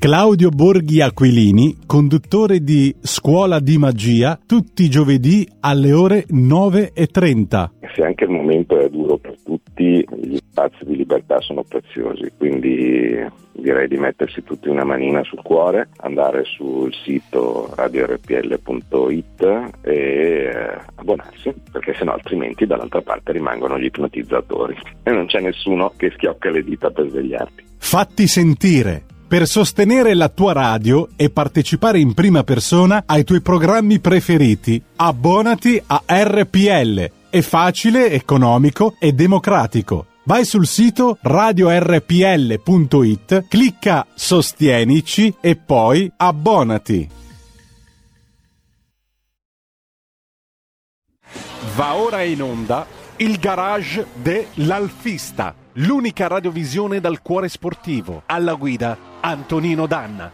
Claudio Borghi Aquilini, conduttore di Scuola di Magia, tutti i giovedì alle ore 9.30. Se anche il momento è duro per tutti, gli spazi di libertà sono preziosi, quindi direi di mettersi tutti una manina sul cuore, andare sul sito radiorpl.it e eh, abbonarsi, perché sennò altrimenti dall'altra parte rimangono gli ipnotizzatori e non c'è nessuno che schiocca le dita per svegliarti. Fatti sentire! Per sostenere la tua radio e partecipare in prima persona ai tuoi programmi preferiti, abbonati a RPL. È facile, economico e democratico. Vai sul sito radiorpl.it, clicca Sostienici e poi abbonati. Va ora in onda il garage dell'Alfista, l'unica radiovisione dal cuore sportivo. Alla guida Antonino Danna.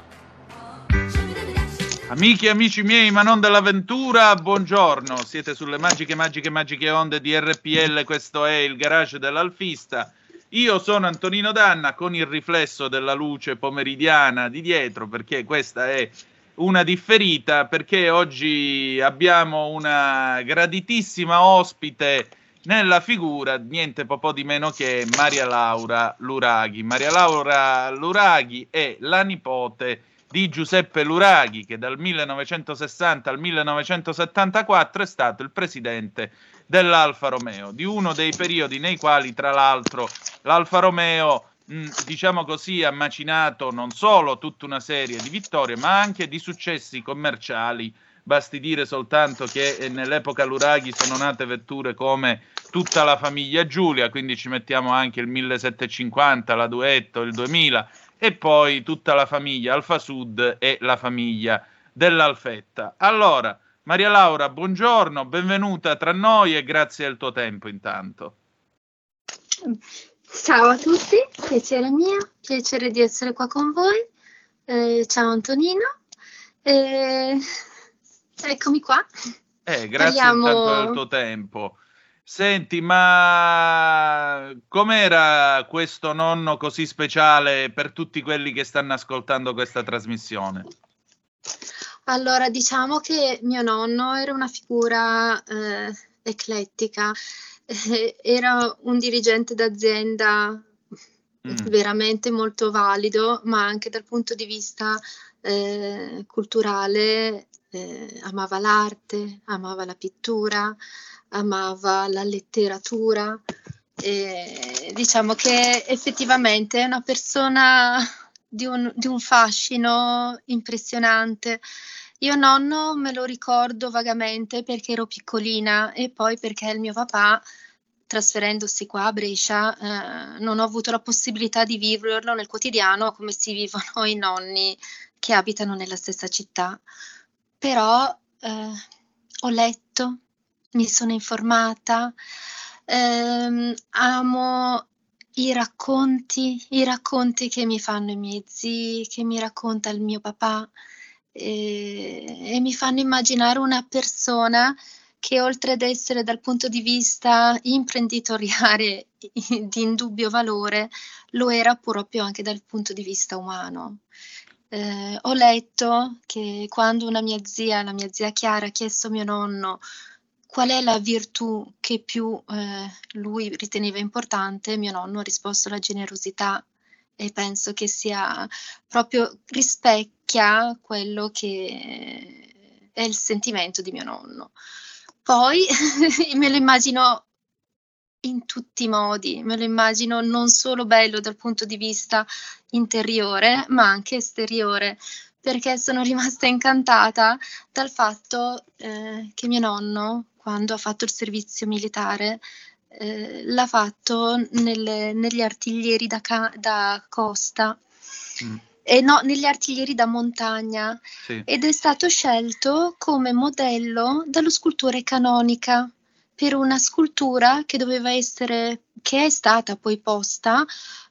Amici e amici miei, ma non dell'avventura, buongiorno. Siete sulle magiche, magiche, magiche onde di RPL. Questo è il garage dell'Alfista. Io sono Antonino Danna con il riflesso della luce pomeridiana di dietro, perché questa è una differita, perché oggi abbiamo una graditissima ospite nella figura niente po' di meno che Maria Laura Luraghi. Maria Laura Luraghi è la nipote di Giuseppe Luraghi che dal 1960 al 1974 è stato il presidente dell'Alfa Romeo, di uno dei periodi nei quali tra l'altro l'Alfa Romeo diciamo così ha macinato non solo tutta una serie di vittorie ma anche di successi commerciali Basti dire soltanto che eh, nell'epoca Luraghi sono nate vetture come tutta la famiglia Giulia, quindi ci mettiamo anche il 1750, la Duetto, il 2000 e poi tutta la famiglia Alfa Sud e la famiglia dell'Alfetta. Allora, Maria Laura, buongiorno, benvenuta tra noi e grazie al tuo tempo intanto. Ciao a tutti, piacere mio, piacere di essere qua con voi. Eh, ciao Antonino. Eh, Eccomi qua. Eh, grazie Parliamo... del tuo tempo. Senti, ma com'era questo nonno così speciale per tutti quelli che stanno ascoltando questa trasmissione? Allora, diciamo che mio nonno era una figura eh, eclettica, eh, era un dirigente d'azienda mm. veramente molto valido, ma anche dal punto di vista eh, culturale eh, amava l'arte, amava la pittura, amava la letteratura. E diciamo che effettivamente è una persona di un, di un fascino impressionante. Io nonno me lo ricordo vagamente perché ero piccolina e poi perché il mio papà, trasferendosi qua a Brescia, eh, non ho avuto la possibilità di viverlo nel quotidiano come si vivono i nonni che abitano nella stessa città però eh, ho letto, mi sono informata, ehm, amo i racconti, i racconti che mi fanno i miei zii, che mi racconta il mio papà e, e mi fanno immaginare una persona che oltre ad essere dal punto di vista imprenditoriale di indubbio valore, lo era proprio anche dal punto di vista umano. Eh, ho letto che quando una mia zia, la mia zia Chiara, ha chiesto a mio nonno qual è la virtù che più eh, lui riteneva importante, mio nonno ha risposto la generosità e penso che sia proprio rispecchia quello che è il sentimento di mio nonno. Poi me lo immagino in tutti i modi, me lo immagino non solo bello dal punto di vista interiore, ma anche esteriore, perché sono rimasta incantata dal fatto eh, che mio nonno, quando ha fatto il servizio militare, eh, l'ha fatto nelle, negli artiglieri da, ca- da costa. Mm. E no, negli artiglieri da montagna sì. ed è stato scelto come modello dallo scultore canonica per una scultura che doveva essere, che è stata poi posta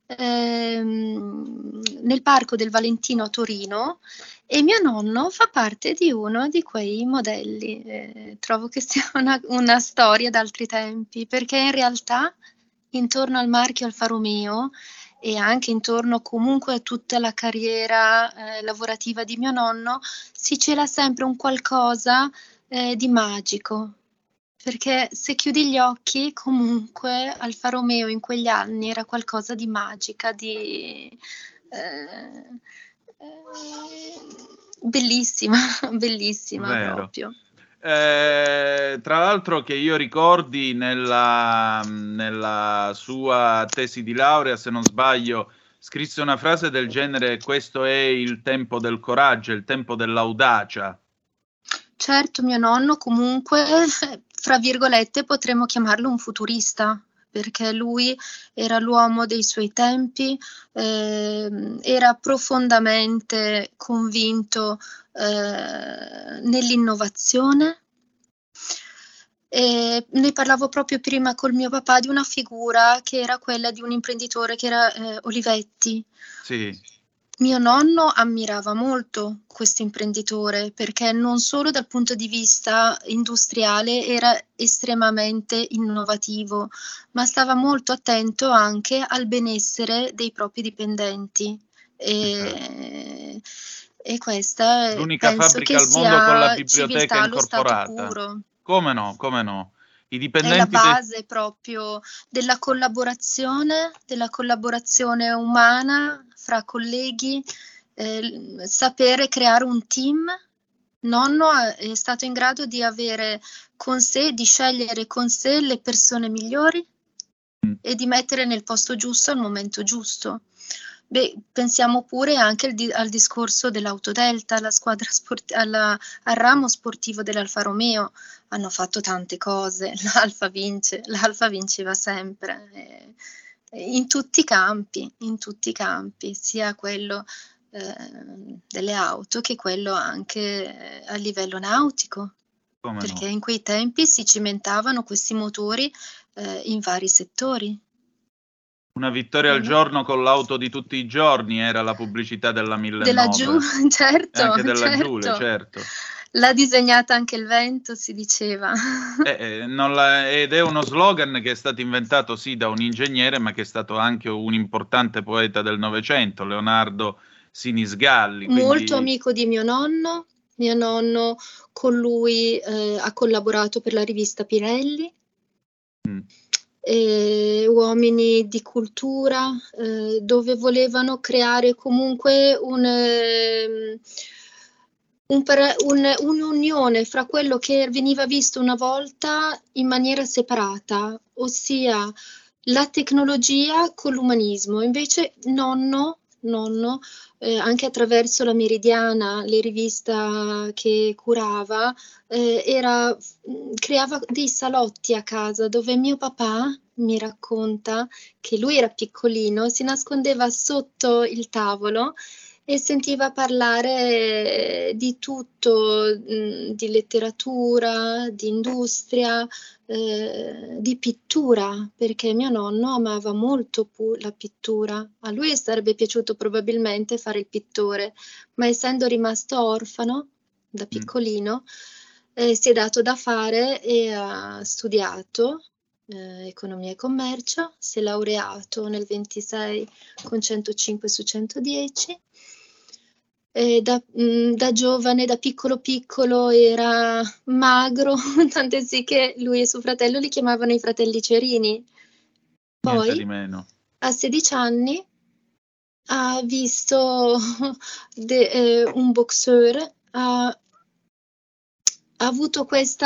ehm, nel parco del Valentino a Torino e mio nonno fa parte di uno di quei modelli. Eh, trovo che sia una, una storia d'altri tempi, perché in realtà intorno al marchio Alfa Romeo e anche intorno comunque a tutta la carriera eh, lavorativa di mio nonno si cela sempre un qualcosa eh, di magico. Perché se chiudi gli occhi, comunque Alfa Romeo in quegli anni era qualcosa di magica, di eh, eh bellissima, bellissima Vero. proprio. Eh, tra l'altro che io ricordi nella, nella, sua tesi di laurea, se non sbaglio, scrisse una frase del genere questo è il tempo del coraggio, il tempo dell'audacia. Certo, mio nonno comunque, fra virgolette, potremmo chiamarlo un futurista perché lui era l'uomo dei suoi tempi, eh, era profondamente convinto eh, nell'innovazione. E ne parlavo proprio prima col mio papà di una figura che era quella di un imprenditore che era eh, Olivetti. Sì mio nonno ammirava molto questo imprenditore perché non solo dal punto di vista industriale era estremamente innovativo, ma stava molto attento anche al benessere dei propri dipendenti. E, e questa è l'unica fabbrica al mondo con la biblioteca incorporata. Come no, come no. I dipendenti è la base de... proprio della collaborazione, della collaborazione umana fra colleghi, eh, sapere creare un team. Nonno è stato in grado di avere con sé, di scegliere con sé le persone migliori mm. e di mettere nel posto giusto al momento giusto. Beh, pensiamo pure anche al, al discorso dell'Autodelta, alla squadra sport- alla, al ramo sportivo dell'Alfa Romeo. Hanno fatto tante cose, l'Alfa vince, l'Alfa vinceva sempre. Eh, in tutti i campi, in tutti i campi, sia quello eh, delle auto che quello anche a livello nautico. Come perché no? in quei tempi si cimentavano questi motori eh, in vari settori. Una vittoria al giorno con l'auto di tutti i giorni era la pubblicità della 1009. Della Giù, certo. E anche della certo. Giule, certo. L'ha disegnata anche il vento, si diceva. Eh, eh, la, ed è uno slogan che è stato inventato sì da un ingegnere, ma che è stato anche un importante poeta del Novecento, Leonardo Sinisgalli. Quindi... Molto amico di mio nonno. Mio nonno con lui eh, ha collaborato per la rivista Pirelli. Eh, uomini di cultura, eh, dove volevano creare comunque un, eh, un, un, un'unione fra quello che veniva visto una volta in maniera separata, ossia la tecnologia con l'umanismo. Invece nonno nonno, eh, anche attraverso la Meridiana, le riviste che curava, eh, era, creava dei salotti a casa dove mio papà mi racconta che lui era piccolino, si nascondeva sotto il tavolo e sentiva parlare di tutto, mh, di letteratura, di industria, eh, di pittura, perché mio nonno amava molto la pittura. A lui sarebbe piaciuto probabilmente fare il pittore, ma essendo rimasto orfano da mm. piccolino, eh, si è dato da fare e ha studiato eh, economia e commercio, si è laureato nel 26 con 105 su 110 eh, da, mh, mm, da, giovane, da piccolo piccolo era magro, tant'è sì che lui e suo fratello li chiamavano i fratelli Cerini. Poi, a 16 anni, ha visto de, eh, un boxeur, ha, ha avuto questo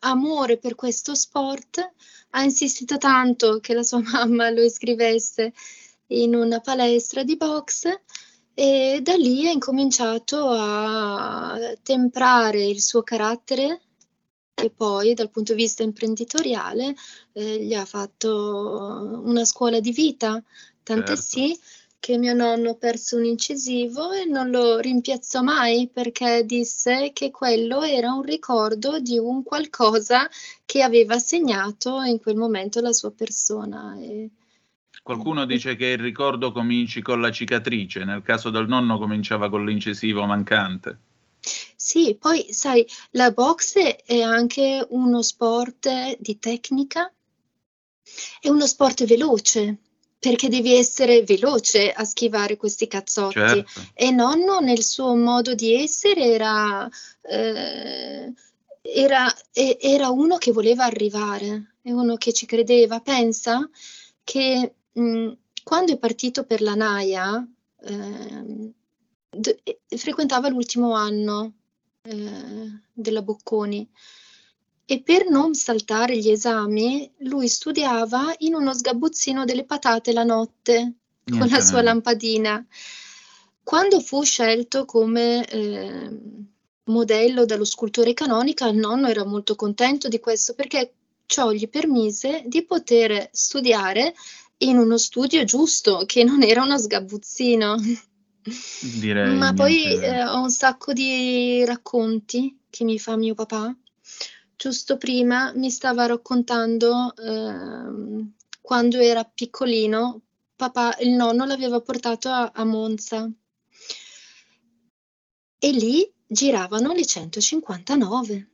amore per questo sport, ha insistito tanto che la sua mamma lo iscrivesse in una palestra di boxe e da lì ha incominciato a temprare il suo carattere e poi dal punto di vista imprenditoriale eh, gli ha fatto una scuola di vita, tant'è certo. sì che mio nonno perse un incisivo e non lo rimpiazzò mai perché disse che quello era un ricordo di un qualcosa che aveva segnato in quel momento la sua persona. E, Qualcuno dice che il ricordo cominci con la cicatrice, nel caso del nonno cominciava con l'incisivo mancante. Sì, poi sai, la boxe è anche uno sport di tecnica, è uno sport veloce, perché devi essere veloce a schivare questi cazzotti. Certo. E nonno nel suo modo di essere era, eh, era, era uno che voleva arrivare, è uno che ci credeva. Pensa che mh, quando è partito per la Naia, eh, d- frequentava l'ultimo anno eh, della Bocconi e per non saltare gli esami lui studiava in uno sgabuzzino delle patate la notte con la sua lampadina. Quando fu scelto come eh, modello dallo scultore canonica, il nonno era molto contento di questo perché ciò gli permise di poter studiare in uno studio giusto, che non era uno sgabuzzino. Direi Ma poi eh, ho un sacco di racconti che mi fa mio papà giusto prima mi stava raccontando eh, quando era piccolino, papà, il nonno l'aveva portato a, a Monza e lì giravano le 159.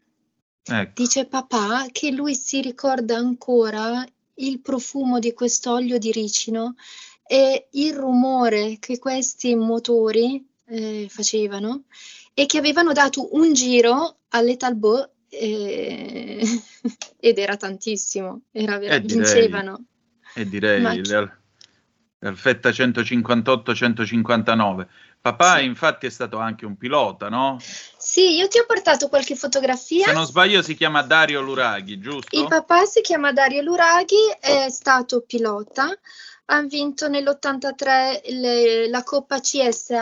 Ecco. Dice papà che lui si ricorda ancora il profumo di quest'olio di ricino e il rumore che questi motori eh, facevano e che avevano dato un giro alle Talbot e... ed era tantissimo, era ver- Eh, direi. vincevano. E direi Ma- l'Al- l'Alfetta 158-159. Papà Sì. infatti è stato anche un pilota, no? Sì, io ti ho portato qualche fotografia. Se non sbaglio si chiama Dario Luraghi, giusto? Il papà si chiama Dario Luraghi, è stato pilota, ha vinto nell'83 le- la Coppa CSI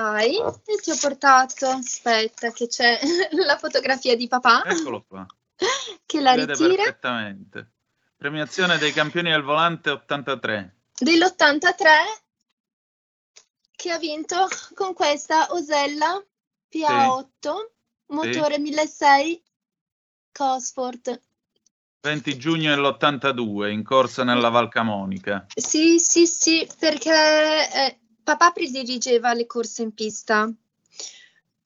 e ti ho portato, aspetta che c'è la fotografia di papà Eccolo qua. che la vede ritira perfettamente. Premiazione dei campioni al volante 83. dell'83 che ha vinto con questa Osella PA8 motore 1600 Cosworth. 20 giugno dell'82 in corsa nella Val Camonica. Sì, sì, sì, perché eh, papà predirigeva le corse in pista,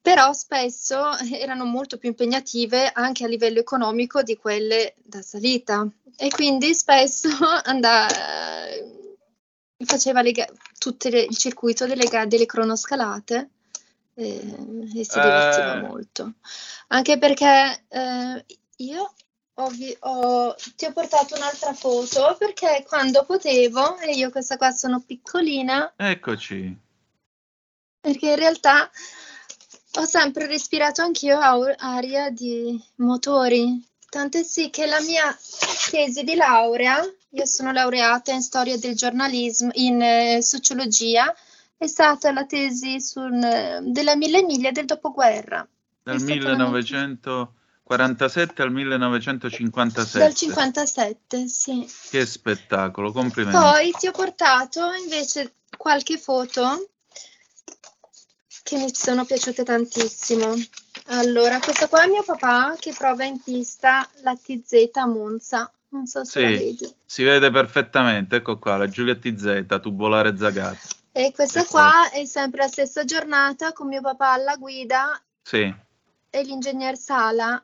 però spesso erano molto più impegnative anche a livello economico di quelle da salita e quindi spesso andava, faceva ga- tutte le- il circuito delle, ga- delle cronoscalate eh, e si divertiva Eh. molto. Anche perché eh, io ho vi- ho- ti ho portato un'altra foto perché quando potevo, e io questa qua sono piccolina, Eccoci. perché in realtà ho sempre respirato anch'io aria di motori. Tant'è sì che la mia tesi di laurea, io sono laureata in storia del giornalismo, in eh, sociologia, è stata la tesi sul, eh, della mille miglia del dopoguerra. Dal È stata la mia- 1947 al 1957. Dal 57, sì. Che spettacolo, complimenti. Poi ti ho portato invece qualche foto che mi sono piaciute tantissimo. Allora, questa qua è mio papà che prova in pista la TZ a Monza. Non so se la Sì. vedi. Si vede perfettamente, ecco qua, la Giulietta Z, tubolare Zagazzi. E questa Ecco. qua è sempre la stessa giornata con mio papà alla guida Sì, e l'ingegner Sala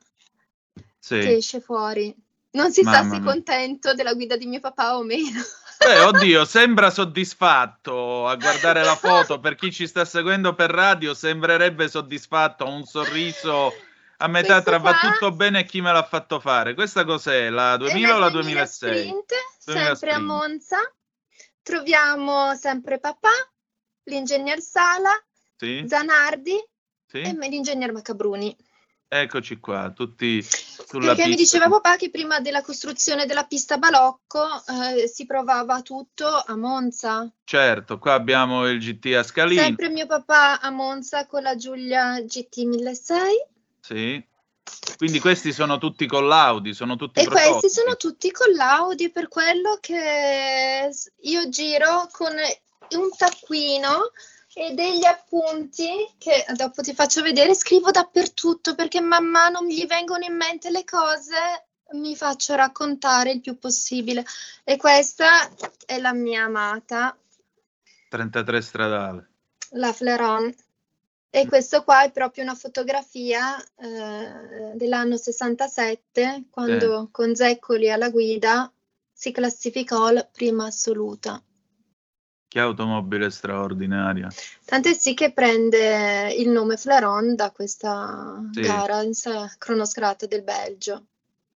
sì. che esce fuori. Non si sa Mamma se è contento della guida di mio papà o meno. Beh, oddio, sembra soddisfatto a guardare la foto. Per chi ci sta seguendo per radio, sembrerebbe soddisfatto, ha un sorriso a metà Questo tra va qua- tutto bene e chi me l'ha fatto fare. Questa cos'è? La E 2000 o la 2000 2006? Sprint, 2000 sempre a sprint. Monza. Troviamo sempre papà, l'ingegner Sala, Sì? Zanardi Sì? e l'ingegner Macabruni. Eccoci qua, tutti sulla Perché mi pista. diceva papà che prima della costruzione della pista Balocco eh, si provava tutto a Monza. Certo, qua abbiamo il GT a Scalini. Sempre mio papà a Monza con la Giulia GT 1600 Sì. Quindi questi sono tutti con l'Audi, sono tutti e prototipi. questi sono tutti con l'Audi per quello che io giro con un taccuino e degli appunti che dopo ti faccio vedere, scrivo dappertutto perché man mano mi gli vengono in mente le cose, mi faccio raccontare il più possibile. E questa è la mia amata, 33 stradale. la Fleron. E questo qua è proprio una fotografia eh, dell'anno 67, quando con Zeccoli alla guida si classificò la prima assoluta. Che automobile straordinaria. Tant'è sì che prende il nome Flaron da questa sì. gara in cronoscrata del Belgio.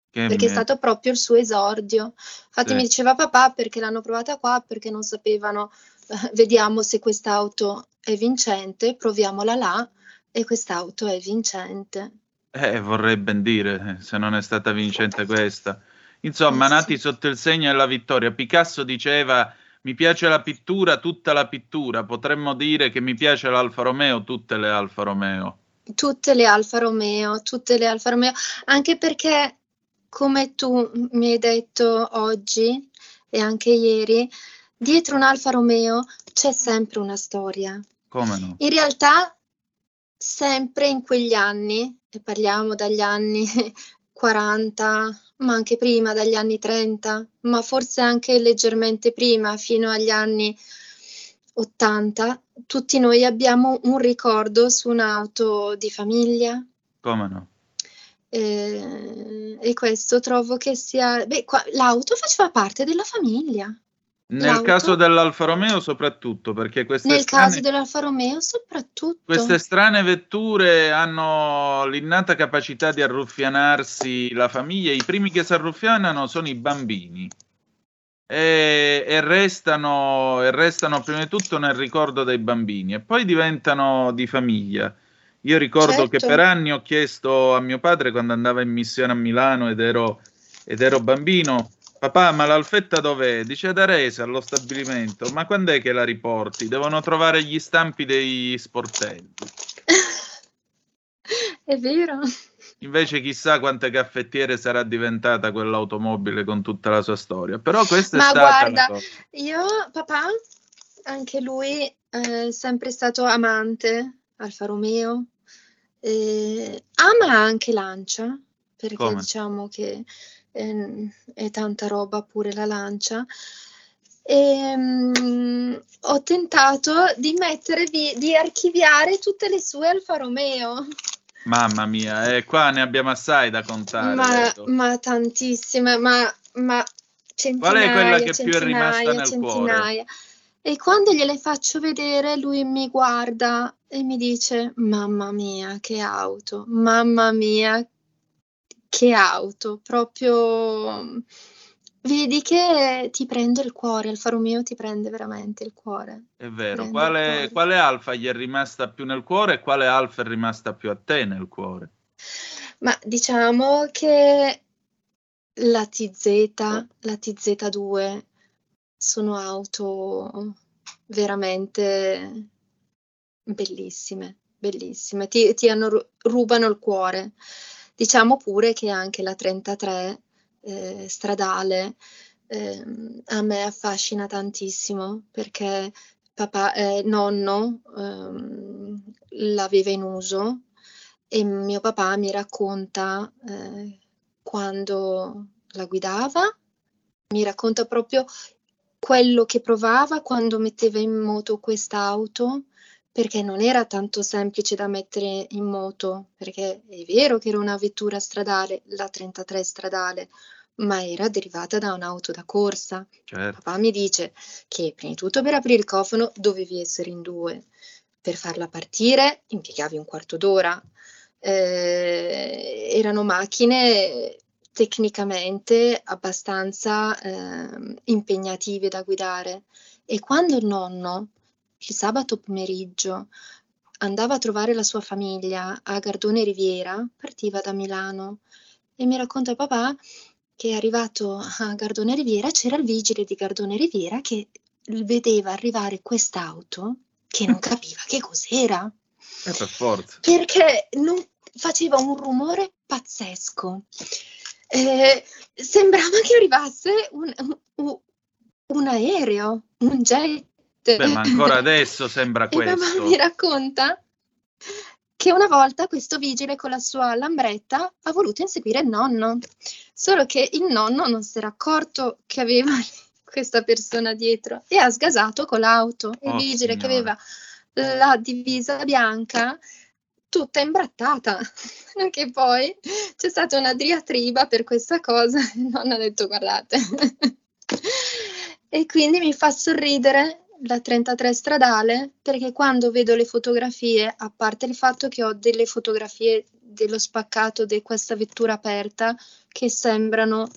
Che perché è stato proprio il suo esordio. Infatti sì. mi diceva papà perché l'hanno provata qua, perché non sapevano, eh, vediamo se quest'auto è vincente, proviamola là e quest'auto è vincente. Eh, vorrei ben dire, se non è stata vincente questa. Insomma, eh, nati sotto il segno della vittoria. Picasso diceva mi piace la pittura, tutta la pittura. Potremmo dire che mi piace l'Alfa Romeo, tutte le Alfa Romeo. Tutte le Alfa Romeo, tutte le Alfa Romeo, anche perché, come tu mi hai detto oggi e anche ieri, dietro un Alfa Romeo c'è sempre una storia. Come no? In realtà, sempre in quegli anni, e parliamo dagli anni 40, ma anche prima, dagli anni 30, ma forse anche leggermente prima, fino agli anni 80, tutti noi abbiamo un ricordo su un'auto di famiglia. Come no? E, e questo trovo che sia... Beh, qua, l'auto faceva parte della famiglia. Nel caso dell'Alfa Romeo soprattutto, perché queste Nel strane, caso dell'Alfa Romeo soprattutto. Queste strane vetture hanno l'innata capacità di arruffianarsi la famiglia. I primi che si arruffianano sono i bambini. E, e, restano, e restano prima di tutto nel ricordo dei bambini e poi diventano di famiglia. Io ricordo certo. che per anni ho chiesto a mio padre quando andava in missione a Milano ed ero, ed ero bambino Papà, ma l'alfetta dov'è? Dice ad Arese, allo stabilimento. Ma quando è che la riporti? Devono trovare gli stampi dei sportelli. è vero. Invece chissà quante caffettiere sarà diventata quell'automobile con tutta la sua storia. Però questa ma è stata guarda, io, papà, anche lui è sempre stato amante Alfa Romeo. Eh, ama anche Lancia, perché Come? diciamo che e, e tanta roba pure la lancia. E, um, ho tentato di mettere vi- di archiviare tutte le sue Alfa Romeo. Mamma mia, eh, qua ne abbiamo assai da contare. Ma, ma tantissime, ma, ma centinaia. Qual è quella che più è rimasta nel centinaia. cuore? E quando gliele faccio vedere, lui mi guarda e mi dice: Mamma mia, che auto! Mamma mia, che auto, proprio vedi che ti prende il cuore, Alfa Romeo ti prende veramente il cuore. È vero, quale, quale, Alfa gli è rimasta più nel cuore e quale Alfa è rimasta più a te nel cuore? Ma diciamo che la TZ, la TZ2 sono auto veramente bellissime, bellissime, ti, ti hanno, rubano il cuore. Diciamo pure che anche la 33 eh, stradale eh, a me affascina tantissimo perché papà, eh, nonno ehm, l'aveva in uso e mio papà mi racconta eh, quando la guidava, mi racconta proprio quello che provava quando metteva in moto quest'auto perché non era tanto semplice da mettere in moto, perché è vero che era una vettura stradale, la 33 stradale, ma era derivata da un'auto da corsa. Certo. Papà mi dice che prima di tutto per aprire il cofano dovevi essere in due, per farla partire impiegavi un quarto d'ora. Eh, erano macchine tecnicamente abbastanza eh, impegnative da guidare e quando il nonno il sabato pomeriggio andava a trovare la sua famiglia a Gardone Riviera, partiva da Milano e mi racconta papà che arrivato a Gardone Riviera, c'era il vigile di Gardone Riviera che vedeva arrivare quest'auto che non capiva che cos'era. Eh, per forza. Perché non, faceva un rumore pazzesco. Eh, sembrava che arrivasse un, un, un aereo, un jet Beh, ma ancora adesso sembra questo. E mamma mi racconta che una volta questo vigile con la sua lambretta ha voluto inseguire il nonno, solo che il nonno non si era accorto che aveva questa persona dietro e ha sgasato con l'auto. Il oh, vigile signora. che aveva la divisa bianca tutta imbrattata, anche poi c'è stata una diatriba per questa cosa, il nonno ha detto guardate. e quindi mi fa sorridere la 33 stradale perché quando vedo le fotografie, a parte il fatto che ho delle fotografie dello spaccato di questa vettura aperta che sembrano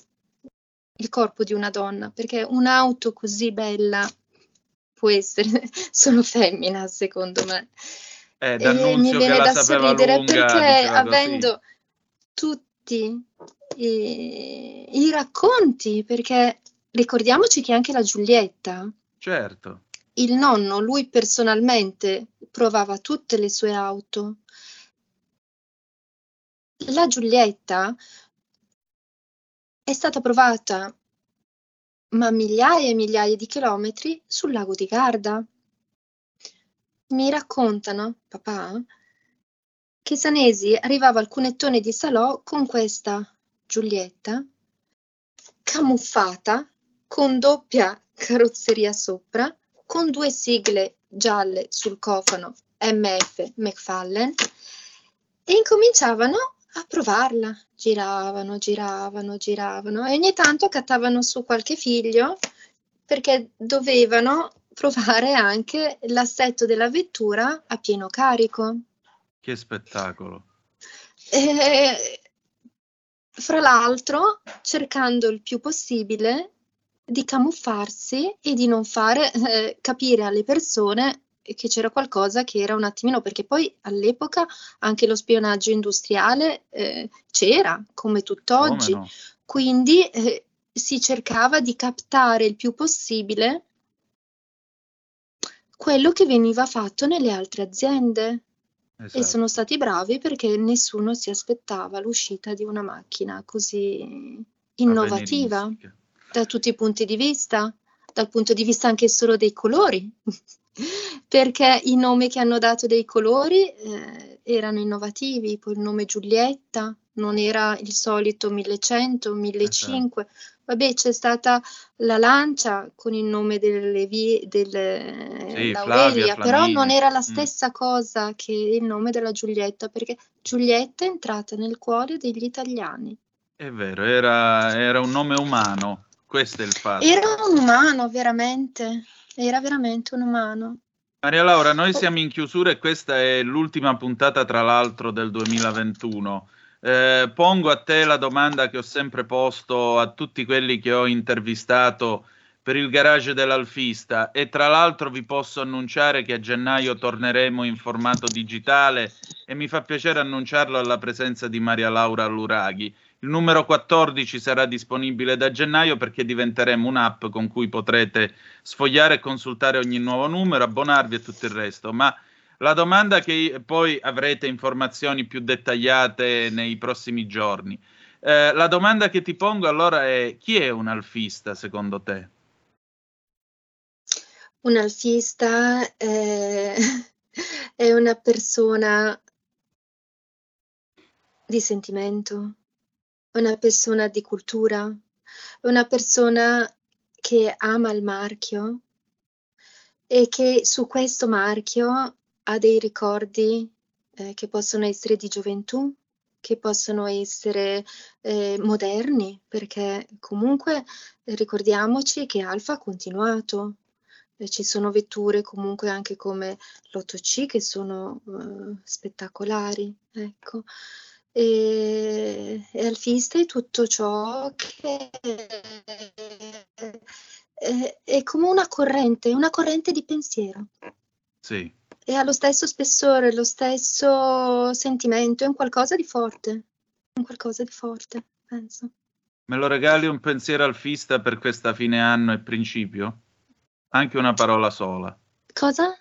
il corpo di una donna, perché un'auto così bella può essere solo femmina, secondo me. Eh, e mi viene da sorridere lunga, perché avendo tutti i, i racconti, perché ricordiamoci che anche la Giulietta Certo. Il nonno, lui personalmente provava tutte le sue auto. La Giulietta è stata provata ma migliaia e migliaia di chilometri sul lago di Garda. Mi raccontano, papà, che Sanesi arrivava al cunettone di Salò con questa Giulietta camuffata con doppia carrozzeria sopra, con due sigle gialle sul cofano MF McFallen e incominciavano a provarla. Giravano, giravano, giravano e ogni tanto cattavano su qualche figlio perché dovevano provare anche l'assetto della vettura a pieno carico. Che spettacolo! E, fra l'altro, cercando il più possibile di camuffarsi e di non fare eh, capire alle persone che c'era qualcosa che era un attimino, perché poi all'epoca anche lo spionaggio industriale eh, c'era, come tutt'oggi, no? quindi eh, si cercava di captare il più possibile quello che veniva fatto nelle altre aziende. Esatto. E sono stati bravi perché nessuno si aspettava l'uscita di una macchina così innovativa da tutti i punti di vista, dal punto di vista anche solo dei colori, perché i nomi che hanno dato dei colori eh, erano innovativi, poi il nome Giulietta non era il solito 1100, 1500, esatto. vabbè c'è stata la Lancia con il nome delle vie delle sì, Laurelia, però non era la mm. stessa mm. cosa che il nome della Giulietta, perché Giulietta è entrata nel cuore degli italiani. È vero, era, era un nome umano. Questo è il fatto. Era un umano, veramente. Era veramente un umano. Maria Laura, noi siamo in chiusura e questa è l'ultima puntata, tra l'altro, del 2021. Eh, pongo a te la domanda che ho sempre posto a tutti quelli che ho intervistato per il garage dell'Alfista e tra l'altro vi posso annunciare che a gennaio torneremo in formato digitale e mi fa piacere annunciarlo alla presenza di Maria Laura Luraghi. Il numero 14 sarà disponibile da gennaio perché diventeremo un'app con cui potrete sfogliare e consultare ogni nuovo numero, abbonarvi e tutto il resto. Ma la domanda che poi avrete informazioni più dettagliate nei prossimi giorni. Eh, la domanda che ti pongo allora è chi è un alfista secondo te? Un alfista è, è una persona di sentimento, una persona di cultura, una persona che ama il marchio e che su questo marchio ha dei ricordi eh, che possono essere di gioventù, che possono essere eh, moderni, perché comunque ricordiamoci che Alfa ha continuato. Eh, ci sono vetture comunque anche come l'8C che sono eh, spettacolari. Ecco e, e alfista è tutto ciò che è, è, come una corrente, una corrente di pensiero. Sì. E ha lo stesso spessore, lo stesso sentimento, è un qualcosa di forte, un qualcosa di forte, penso. Me lo regali un pensiero alfista per questa fine anno e principio? Anche una parola sola. Cosa?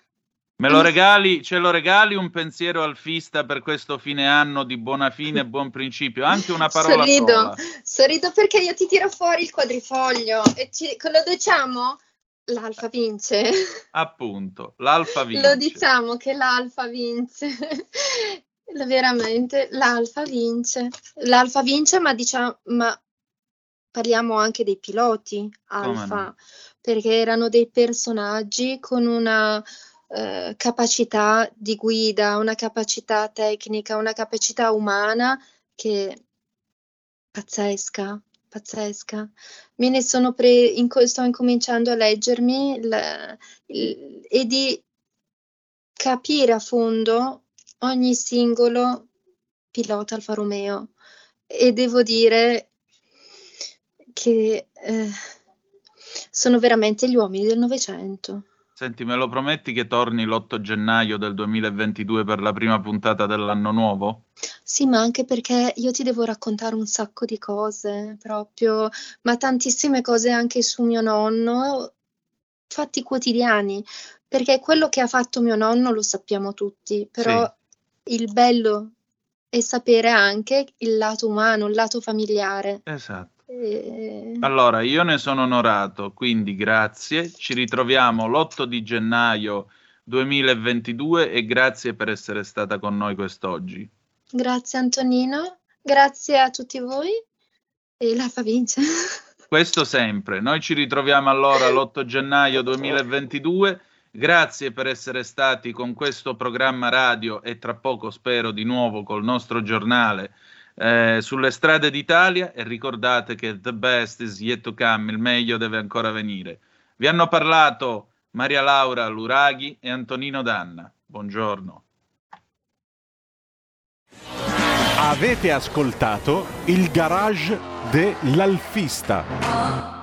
Me lo regali, ce lo regali un pensiero alfista per questo fine anno di buona fine e buon principio? Anche una parola sorrido, sola. Sorrido perché io ti tiro fuori il quadrifoglio e ci, lo diciamo? L'alfa vince. Appunto, l'alfa vince. Lo diciamo che l'alfa vince. Veramente, l'alfa vince. L'alfa vince, ma diciamo, ma parliamo anche dei piloti alfa, no? perché erano dei personaggi con una eh, capacità di guida, una capacità tecnica, una capacità umana che pazzesca. pazzesca. Me ne sono pre- in, sto incominciando a leggermi la, il, e di capire a fondo ogni singolo pilota Alfa Romeo e devo dire che eh, sono veramente gli uomini del Novecento. Senti, me lo prometti che torni l'8 gennaio del 2022 per la prima puntata dell'anno nuovo? Sì, ma anche perché io ti devo raccontare un sacco di cose, proprio, ma tantissime cose anche su mio nonno, fatti quotidiani, perché quello che ha fatto mio nonno lo sappiamo tutti, però sì. il bello è sapere anche il lato umano, il lato familiare. Esatto. E... Allora, io ne sono onorato, quindi grazie. Ci ritroviamo l'8 di gennaio 2022 e grazie per essere stata con noi quest'oggi. Grazie Antonino, grazie a tutti voi e la fa vince. Questo sempre. Noi ci ritroviamo allora l'8 gennaio 2022. Grazie per essere stati con questo programma radio e tra poco spero di nuovo col nostro giornale eh, sulle strade d'Italia e ricordate che the best is yet to come, il meglio deve ancora venire. Vi hanno parlato Maria Laura Luraghi e Antonino Danna. Buongiorno. Avete ascoltato il garage dell'Alfista.